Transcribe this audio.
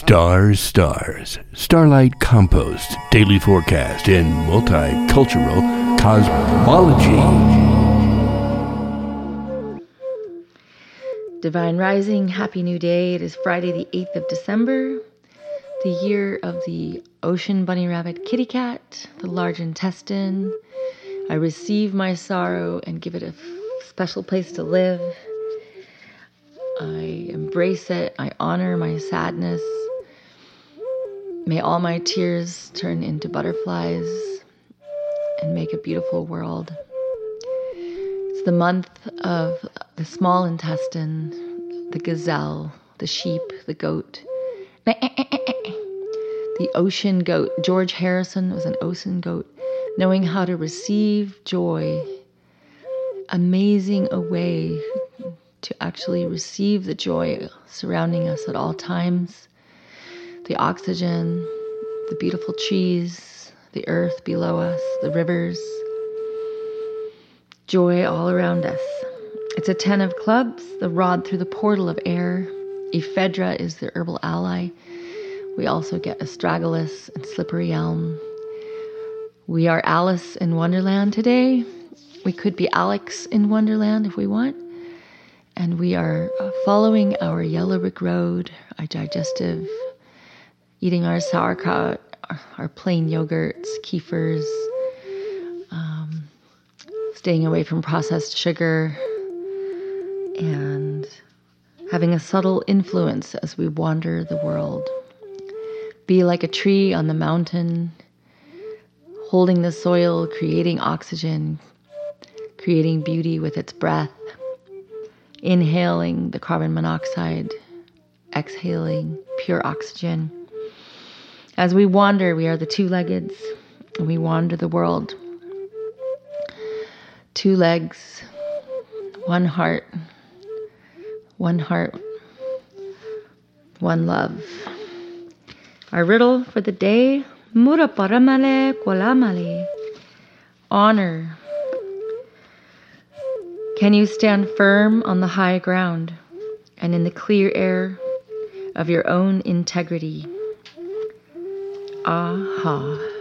Stars, stars, starlight compost, daily forecast, and multicultural cosmology. Divine Rising, happy new day. It is Friday, the 8th of December, the year of the ocean bunny rabbit kitty cat, the large intestine. I receive my sorrow and give it a special place to live. I embrace it. I honor my sadness. May all my tears turn into butterflies and make a beautiful world. It's the month of the small intestine, the gazelle, the sheep, the goat, the ocean goat. George Harrison was an ocean goat, knowing how to receive joy, amazing a way to actually receive the joy surrounding us at all times the oxygen, the beautiful trees, the earth below us, the rivers, joy all around us. It's a ten of clubs, the rod through the portal of air. Ephedra is the herbal ally. We also get astragalus and slippery elm. We are Alice in Wonderland today. We could be Alex in Wonderland if we want and we are uh, following our yellow brick road, our digestive, eating our sauerkraut, our, plain yogurts, kefirs, um, staying away from processed sugar, and having a subtle influence as we wander the world. Be like a tree on the mountain, holding the soil, creating oxygen, creating beauty with its breath inhaling the carbon monoxide, exhaling pure oxygen. As we wander, we are the two leggeds, and we wander the world. Two legs, one heart, one heart, one love. Our riddle for the day Mura paramale kolamale. Honor can you stand firm on the high ground and in the clear air of your own integrity? 啊好。